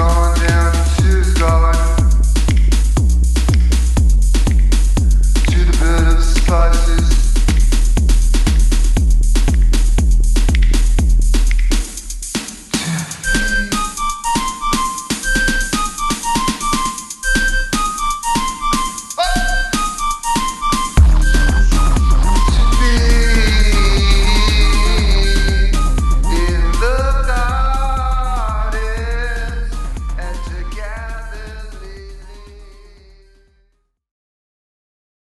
gone